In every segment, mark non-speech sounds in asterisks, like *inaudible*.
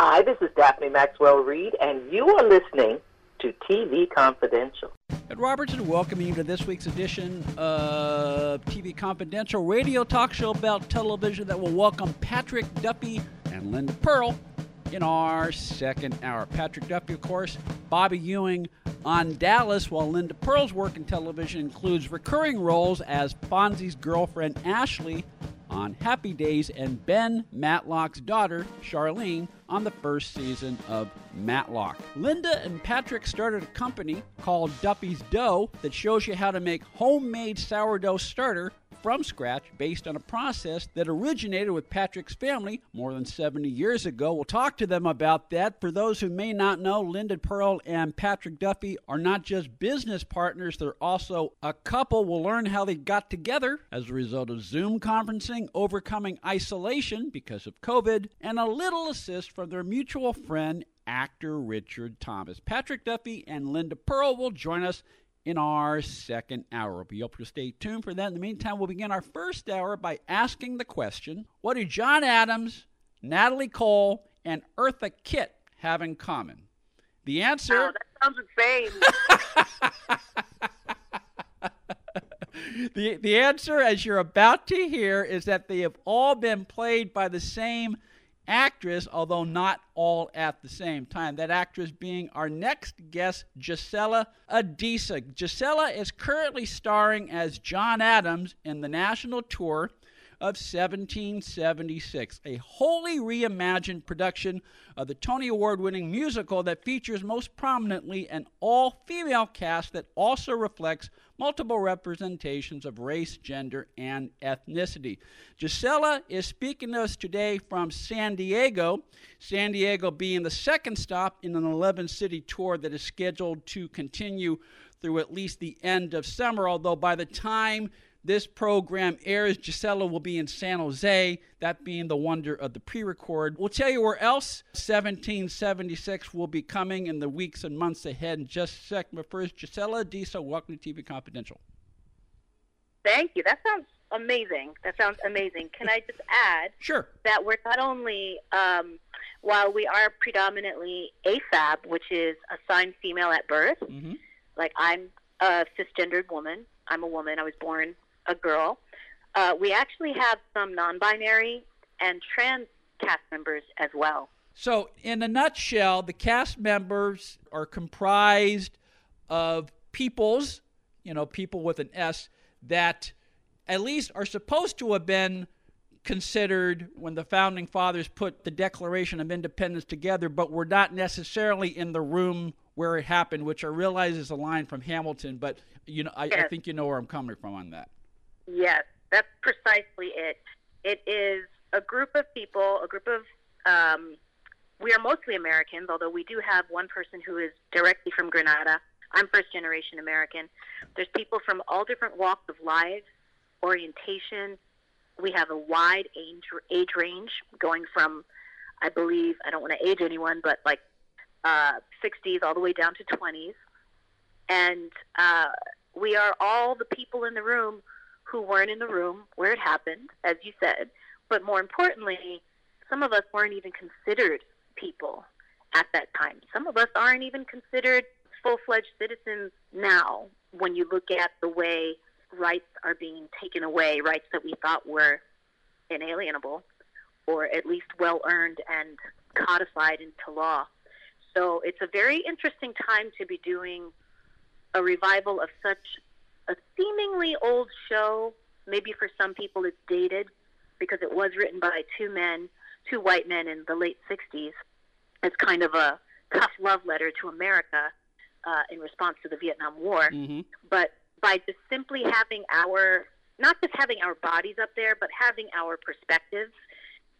Hi, this is Daphne Maxwell Reid, and you are listening to TV Confidential. Ed Robertson welcoming you to this week's edition of TV Confidential, radio talk show about television that will welcome Patrick Duffy and Linda Purl in our second hour. Patrick Duffy, of course, Bobby Ewing on Dallas, while Linda Purl's work in television includes recurring roles as Fonzie's girlfriend Ashley on Happy Days and Ben Matlock's daughter, Charlene, on the first season of Matlock. Linda and Patrick started a company called Duffy's Dough that shows you how to make homemade sourdough starter from scratch based on a process that originated with Patrick's family more than 70 years ago. We'll talk to them about that. For those who may not know, Linda Purl and Patrick Duffy are not just business partners, they're also a couple. We'll learn how they got together as a result of Zoom conferencing, overcoming isolation because of COVID, and a little assist from their mutual friend, actor Richard Thomas. Patrick Duffy and Linda Purl will join us in our second hour. We hope you'll stay tuned for that. In the meantime, we'll begin our first hour by asking the question What do John Adams, Natalie Cole, and Eartha Kitt have in common? The answer. Wow, that sounds insane. *laughs* the, the answer, as you're about to hear, is that they have all been played by the same actress, although not all at the same time. That actress being our next guest, Gisela Adisa. Gisela is currently starring as John Adams in the national tour of 1776, a wholly reimagined production of the Tony Award winning musical that features most prominently an all female cast that also reflects multiple representations of race, gender, and ethnicity. Gisela is speaking to us today from San Diego, San Diego being the second stop in an 11 city tour that is scheduled to continue through at least the end of summer, although by the time this program airs. Gisela will be in San Jose, that being the wonder of the pre record. We'll tell you where else 1776 will be coming in the weeks and months ahead in just a second. But first, Gisela Adisa, welcome to TV Confidential. Thank you. That sounds amazing. That sounds amazing. Can I just add sure. that we're not only, um, while we are predominantly AFAB, which is assigned female at birth, mm-hmm. like I'm a cisgendered woman, I'm a woman, I was born a girl. Uh, we actually have some non-binary and trans cast members as well. So, in a nutshell, the cast members are comprised of peoples, you know, people with an S, that at least are supposed to have been considered when the founding fathers put the Declaration of Independence together, but were not necessarily in the room where it happened, which I realize is a line from Hamilton, but you know, I, yes. I think you know where I'm coming from on that. Yes, that's precisely it. It is a group of people, a group of, um, we are mostly Americans, although we do have one person who is directly from Grenada. I'm first generation American. There's people from all different walks of life, orientation. We have a wide age, age range going from, I believe, I don't want to age anyone, but like uh, 60s all the way down to 20s. And uh, we are all the people in the room who weren't in the room where it happened, as you said. But more importantly, some of us weren't even considered people at that time. Some of us aren't even considered full fledged citizens now when you look at the way rights are being taken away, rights that we thought were inalienable or at least well earned and codified into law. So it's a very interesting time to be doing a revival of such a seemingly old show. Maybe for some people it's dated because it was written by two men, two white men in the late 60s. It's kind of a tough love letter to America uh, in response to the Vietnam War. Mm-hmm. But by just simply having our, not just having our bodies up there, but having our perspectives,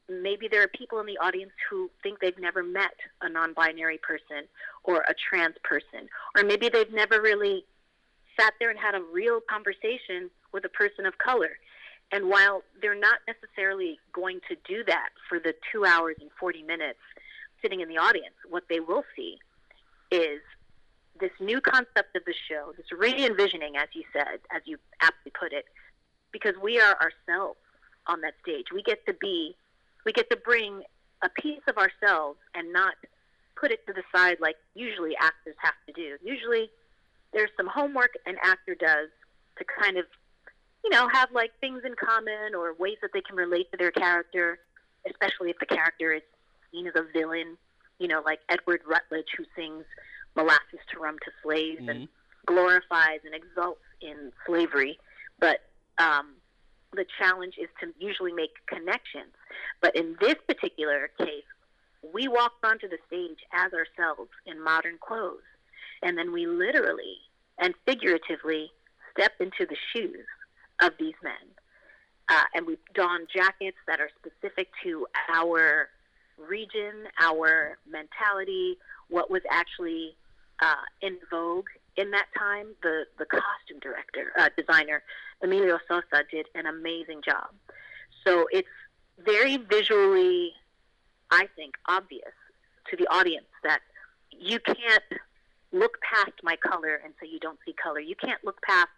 maybe there are people in the audience who think they've never met a non binary person or a trans person, or maybe they've never really sat there and had a real conversation with a person of color. And while they're not necessarily going to do that for the two hours and 40 minutes sitting in the audience, what they will see is this new concept of the show, this re envisioning, as you said, as you aptly put it, because we are ourselves on that stage. We get to be, we get to bring a piece of ourselves and not put it to the side like usually actors have to do. Usually there's some homework an actor does to kind of, you know, have like things in common or ways that they can relate to their character, especially if the character is seen as a villain, you know, like Edward Rutledge who sings molasses to rum to slaves mm-hmm. and glorifies and exalts in slavery. But um, the challenge is to usually make connections. But in this particular case, we walked onto the stage as ourselves in modern clothes. And then we literally and figuratively step into the shoes of these men. Uh, and we don jackets that are specific to our region, our mentality, what was actually uh, in vogue in that time. The the costume director, uh, designer Emilio Sosa did an amazing job. So it's very visually, I think, obvious to the audience that you can't look past my color and say you don't see color. You can't look past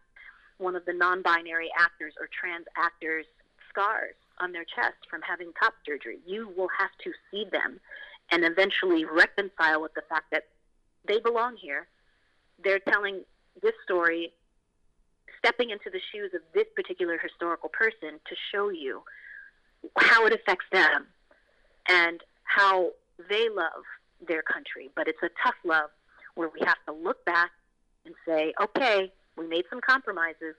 one of the non-binary actors or trans actors' scars on their chest from having top surgery. You will have to see them and eventually reconcile with the fact that they belong here. They're telling this story, stepping into the shoes of this particular historical person to show you how it affects them and how they love their country. But it's a tough love where we have to look back and say, okay, we made some compromises.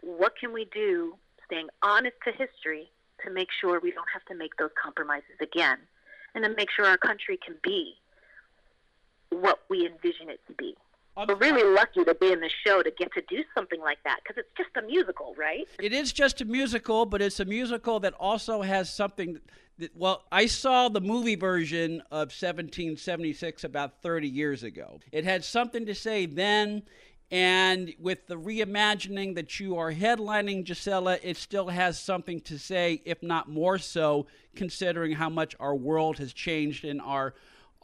What can we do, staying honest to history, to make sure we don't have to make those compromises again? And to make sure our country can be what we envision it to be. I'm, We're really lucky to be in the show to get to do something like that because it's just a musical, right? It is just a musical, but it's a musical that also has something. That, well, I saw the movie version of 1776 about 30 years ago. It had something to say then, and with the reimagining that you are headlining, Gisela, it still has something to say, if not more so, considering how much our world has changed in our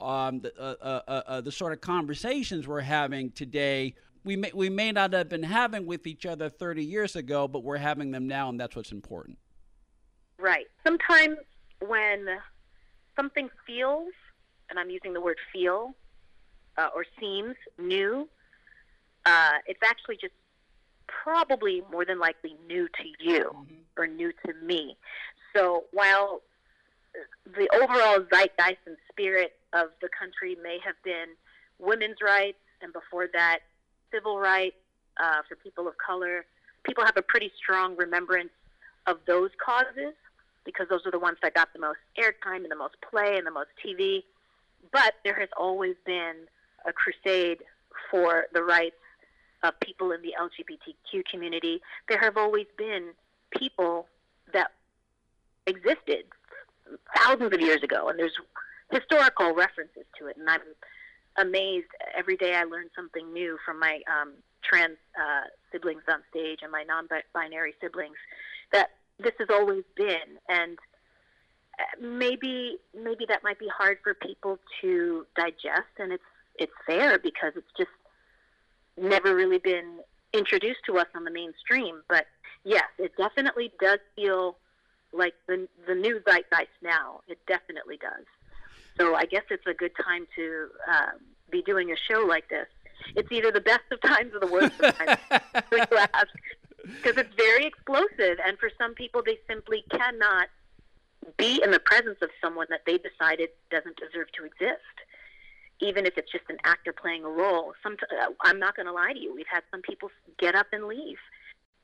um, the, uh, uh, uh, uh, the sort of conversations we're having today we may, we may not have been having with each other 30 years ago, but we're having them now, and that's what's important. Right. Sometimes when something feels, and I'm using the word feel, uh, or seems new, uh, it's actually just probably more than likely new to you mm-hmm. or new to me. So while the overall zeitgeist and spirit of the country may have been women's rights, and before that, civil rights uh, for people of color. People have a pretty strong remembrance of those causes because those are the ones that got the most airtime and the most play and the most TV. But there has always been a crusade for the rights of people in the LGBTQ community. There have always been people that existed thousands of years ago, and there's historical references to it. And I'm amazed every day. I learn something new from my um, trans uh, siblings on stage and my non-binary siblings. That this has always been, and uh, maybe maybe that might be hard for people to digest, and it's it's fair because it's just never really been introduced to us on the mainstream. But yes, it definitely does feel like the the new zeitgeist now. It definitely does. So I guess it's a good time to um, be doing a show like this. It's either the best of times or the worst of times. *laughs* because it's very explosive, and for some people, they simply cannot be in the presence of someone that they decided doesn't deserve to exist. Even if it's just an actor playing a role, some, uh, I'm not going to lie to you. We've had some people get up and leave.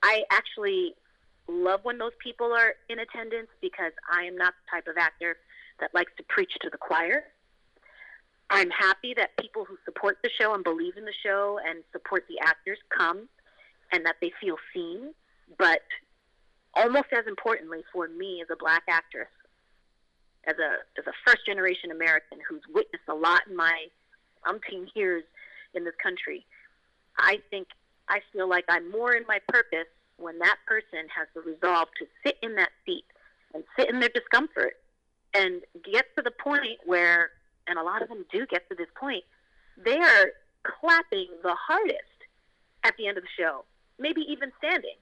I actually love when those people are in attendance because I am not the type of actor that likes to preach to the choir. I'm happy that people who support the show and believe in the show and support the actors come and that they feel seen. But almost as importantly for me as a black actress, as a as a first generation American who's witnessed a lot in my umpteen years in this country, I think I feel like I'm more in my purpose when that person has the resolve to sit in that seat and sit in their discomfort and get to the point where, and a lot of them do get to this point, they are clapping the hardest at the end of the show, maybe even standing.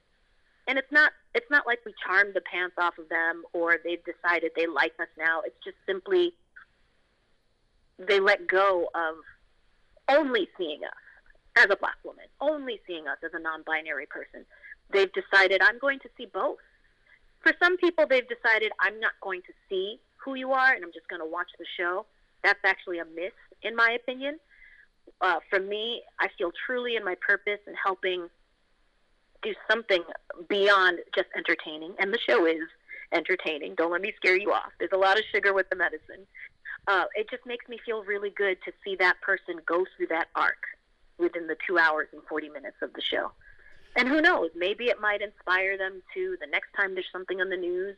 and it's not it's not like we charmed the pants off of them or they've decided they like us now. It's just simply they let go of only seeing us as a black woman, only seeing us as a non-binary person. They've decided I'm going to see both. For some people, they've decided I'm not going to see who you are and I'm just going to watch the show. That's actually a miss, in my opinion. Uh, for me, I feel truly in my purpose in helping do something beyond just entertaining, and the show is entertaining. Don't let me scare you off. There's a lot of sugar with the medicine. Uh, it just makes me feel really good to see that person go through that arc within the two hours and 40 minutes of the show. And who knows, maybe it might inspire them to the next time there's something on the news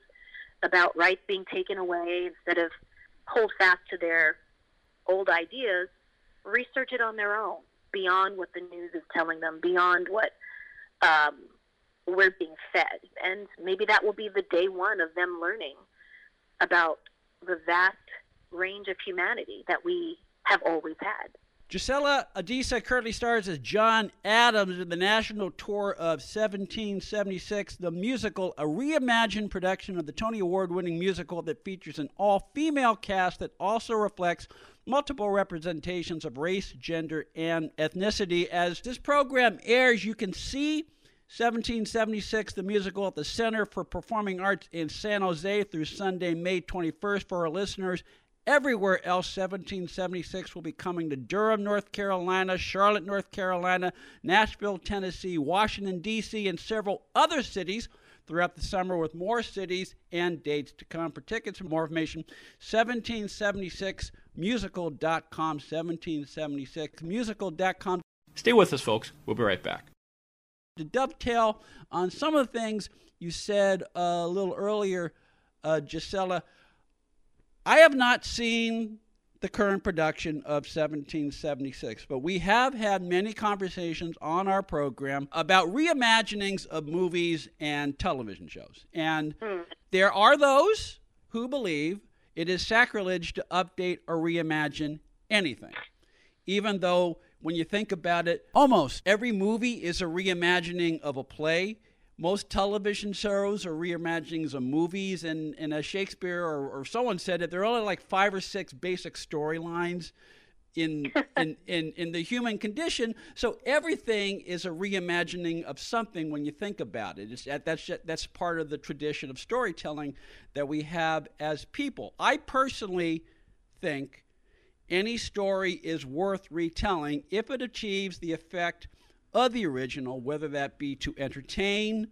about rights being taken away, instead of hold fast to their old ideas, research it on their own, beyond what the news is telling them, beyond what um, we're being fed. And maybe that will be the day one of them learning about the vast range of humanity that we have always had. Gisela Adisa currently stars as John Adams in the national tour of 1776, the musical, a reimagined production of the Tony Award winning musical that features an all female cast that also reflects multiple representations of race, gender, and ethnicity. As this program airs, you can see 1776, the musical at the Center for Performing Arts in San Jose through Sunday, May 21st for our listeners. Everywhere else, 1776 will be coming to Durham, North Carolina, Charlotte, North Carolina, Nashville, Tennessee, Washington, D.C., and several other cities throughout the summer with more cities and dates to come. For tickets and more information, 1776musical.com, 1776musical.com. Stay with us, folks. We'll be right back. To dovetail on some of the things you said a little earlier, uh, Gisela, I have not seen the current production of 1776, but we have had many conversations on our program about reimaginings of movies and television shows. And mm. there are those who believe it is sacrilege to update or reimagine anything, even though when you think about it, almost every movie is a reimagining of a play most television shows are reimaginings of movies, and, and as Shakespeare or, or someone said it, there are only like five or six basic storylines in, *laughs* in, in, in the human condition. So everything is a reimagining of something when you think about it. It's, that's, that's part of the tradition of storytelling that we have as people. I personally think any story is worth retelling if it achieves the effect of the original, whether that be to entertain,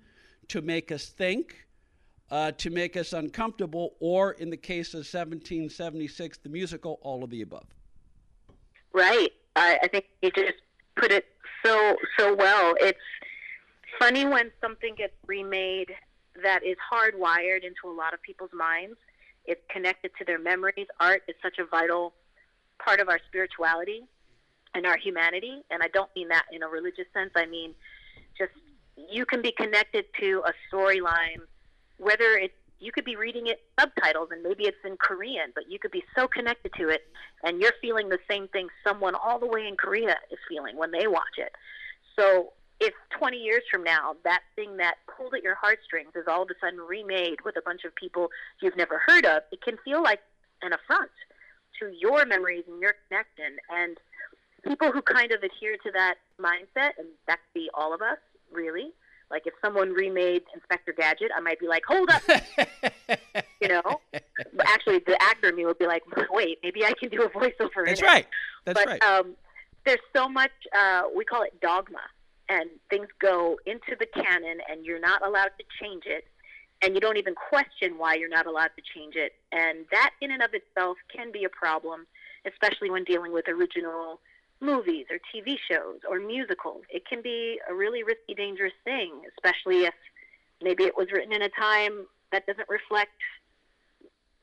to make us think, uh, to make us uncomfortable, or in the case of 1776, the musical, all of the above. Right. I, I think you just put it so so well. It's funny when something gets remade that is hardwired into a lot of people's minds. It's connected to their memories. Art is such a vital part of our spirituality and our humanity. And I don't mean that in a religious sense. I mean just you can be connected to a storyline, whether it's you could be reading it subtitles and maybe it's in Korean, but you could be so connected to it and you're feeling the same thing someone all the way in Korea is feeling when they watch it. So if 20 years from now that thing that pulled at your heartstrings is all of a sudden remade with a bunch of people you've never heard of, it can feel like an affront to your memories and your connection. And people who kind of adhere to that mindset, and that could be all of us, really. Like if someone remade Inspector Gadget, I might be like, "Hold up," *laughs* you know. Actually, the actor in me would be like, "Wait, maybe I can do a voiceover." That's right. That's but, right. Um, there's so much. Uh, we call it dogma, and things go into the canon, and you're not allowed to change it, and you don't even question why you're not allowed to change it, and that in and of itself can be a problem, especially when dealing with original movies or TV shows or musicals. It can be a really risky, dangerous thing, especially if maybe it was written in a time that doesn't reflect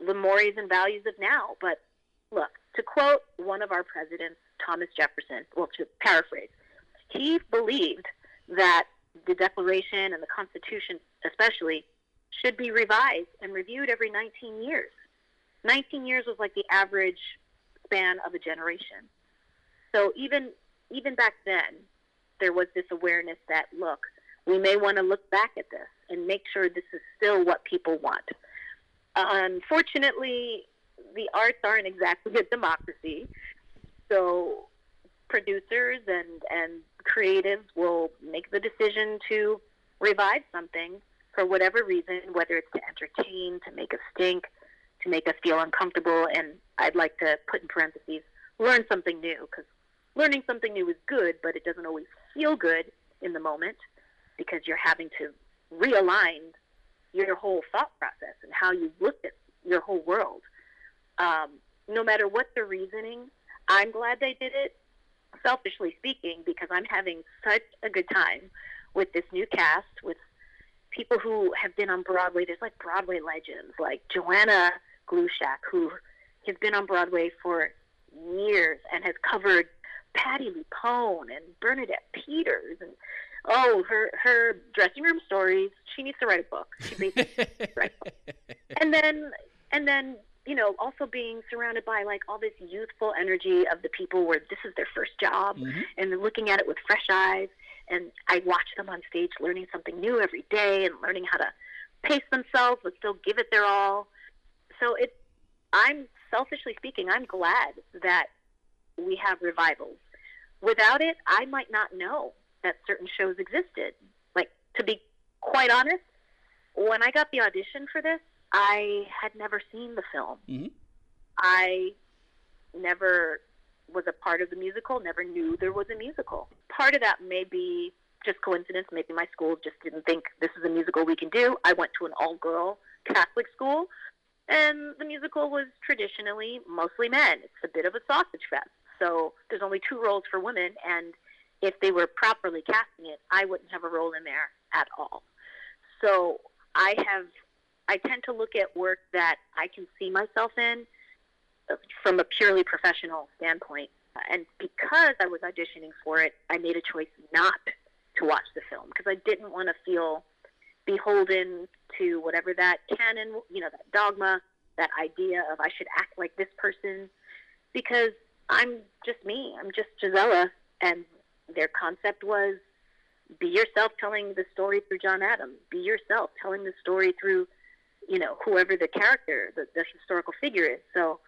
the mores and values of now. But look, to quote one of our presidents, Thomas Jefferson, well, to paraphrase, he believed that the Declaration and the Constitution, especially, should be revised and reviewed every 19 years. 19 years was like the average span of a generation. So even even back then, there was this awareness that look, we may want to look back at this and make sure this is still what people want. Unfortunately, the arts aren't exactly a democracy, so producers and and creatives will make the decision to revive something for whatever reason, whether it's to entertain, to make us stink, to make us feel uncomfortable, and I'd like to put in parentheses, learn something new, because learning something new is good, but it doesn't always feel good in the moment because you're having to realign your whole thought process and how you look at your whole world. Um, no matter what the reasoning, I'm glad they did it, selfishly speaking, because I'm having such a good time with this new cast, with people who have been on Broadway. There's like Broadway legends, like Joanna Glushak, who has been on Broadway for years and has covered Patti LuPone and Bernadette Peters and oh her her dressing room stories. She needs to write a book. She basically write a book. *laughs* And then and then you know also being surrounded by like all this youthful energy of the people where this is their first job Mm-hmm. and they're looking at it with fresh eyes. And I watch them on stage learning something new every day and learning how to pace themselves but still give it their all. So it I'm selfishly speaking, I'm glad that we have revivals. Without it, I might not know that certain shows existed. Like to be quite honest, when I got the audition for this, I had never seen the film. Mhm. I never was a part of the musical, never knew there was a musical. Part of that may be just coincidence. Maybe my school just didn't think this is a musical we can do. I went to an all girl Catholic school, and the musical was traditionally mostly men. It's a bit of a sausage fest. So there's only two roles for women, and if they were properly casting it, I wouldn't have a role in there at all. So I have, I tend to look at work that I can see myself in uh, from a purely professional standpoint. And because I was auditioning for it, I made a choice not to watch the film because I didn't want to feel beholden to whatever that canon, you know, that dogma, that idea of I should act like this person because I'm just me. I'm just Gisela. And their concept was be yourself telling the story through John Adams. Be yourself telling the story through, you know, whoever the character, the, the historical figure is. So,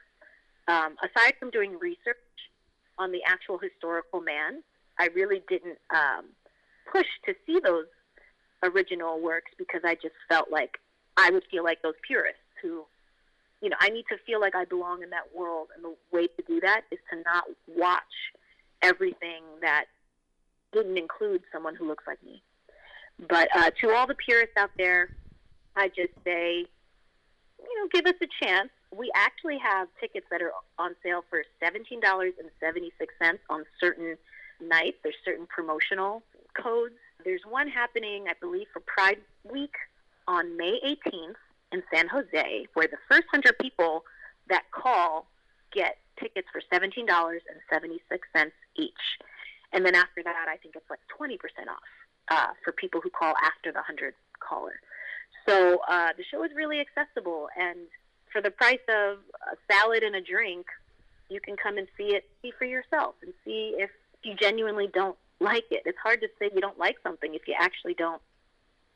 um, aside from doing research on the actual historical man, I really didn't um, push to see those original works because I just felt like I would feel like those purists who, you know, I need to feel like I belong in that world. And the way to do that is to not watch everything that didn't include someone who looks like me. But uh, to all the purists out there, I just say, you know, give us a chance. We actually have tickets that are on sale for seventeen dollars and seventy six cents on certain nights. There's certain promotional codes. There's one happening, I believe, for Pride Week on May 18th in San Jose, where the first hundred people that call get tickets for seventeen dollars and seventy six cents each. And then after that, I think it's like twenty percent off uh, for people who call after the hundred caller. So uh, the show is really accessible, and for the price of a salad and a drink, you can come and see it, see for yourself, and see if you genuinely don't like it. It's hard to say you don't like something if you actually don't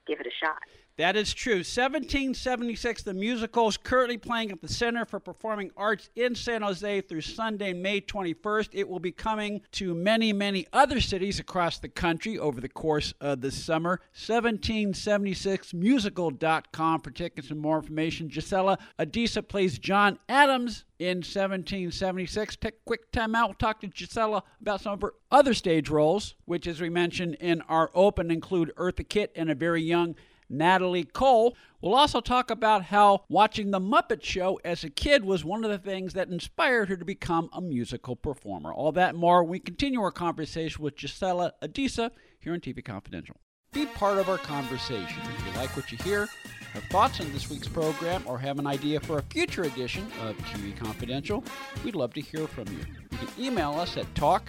give it a shot. That is true. 1776, the musical is currently playing at the Center for Performing Arts in San Jose through Sunday, May 21st. It will be coming to many, many other cities across the country over the course of the summer. 1776musical.com for tickets and more information. Gisela Adisa plays John Adams in 1776. Take a quick time out. We'll talk to Gisela about some of her other stage roles, which, as we mentioned in our open, include Eartha Kitt and a very young Natalie Cole. We'll also talk about how watching The Muppet Show as a kid was one of the things that inspired her to become a musical performer. All that and more. We continue our conversation with Gisela Adisa here on TV Confidential. Be part of our conversation. If you like what you hear, have thoughts on this week's program, or have an idea for a future edition of TV Confidential, we'd love to hear from you. You can email us at talk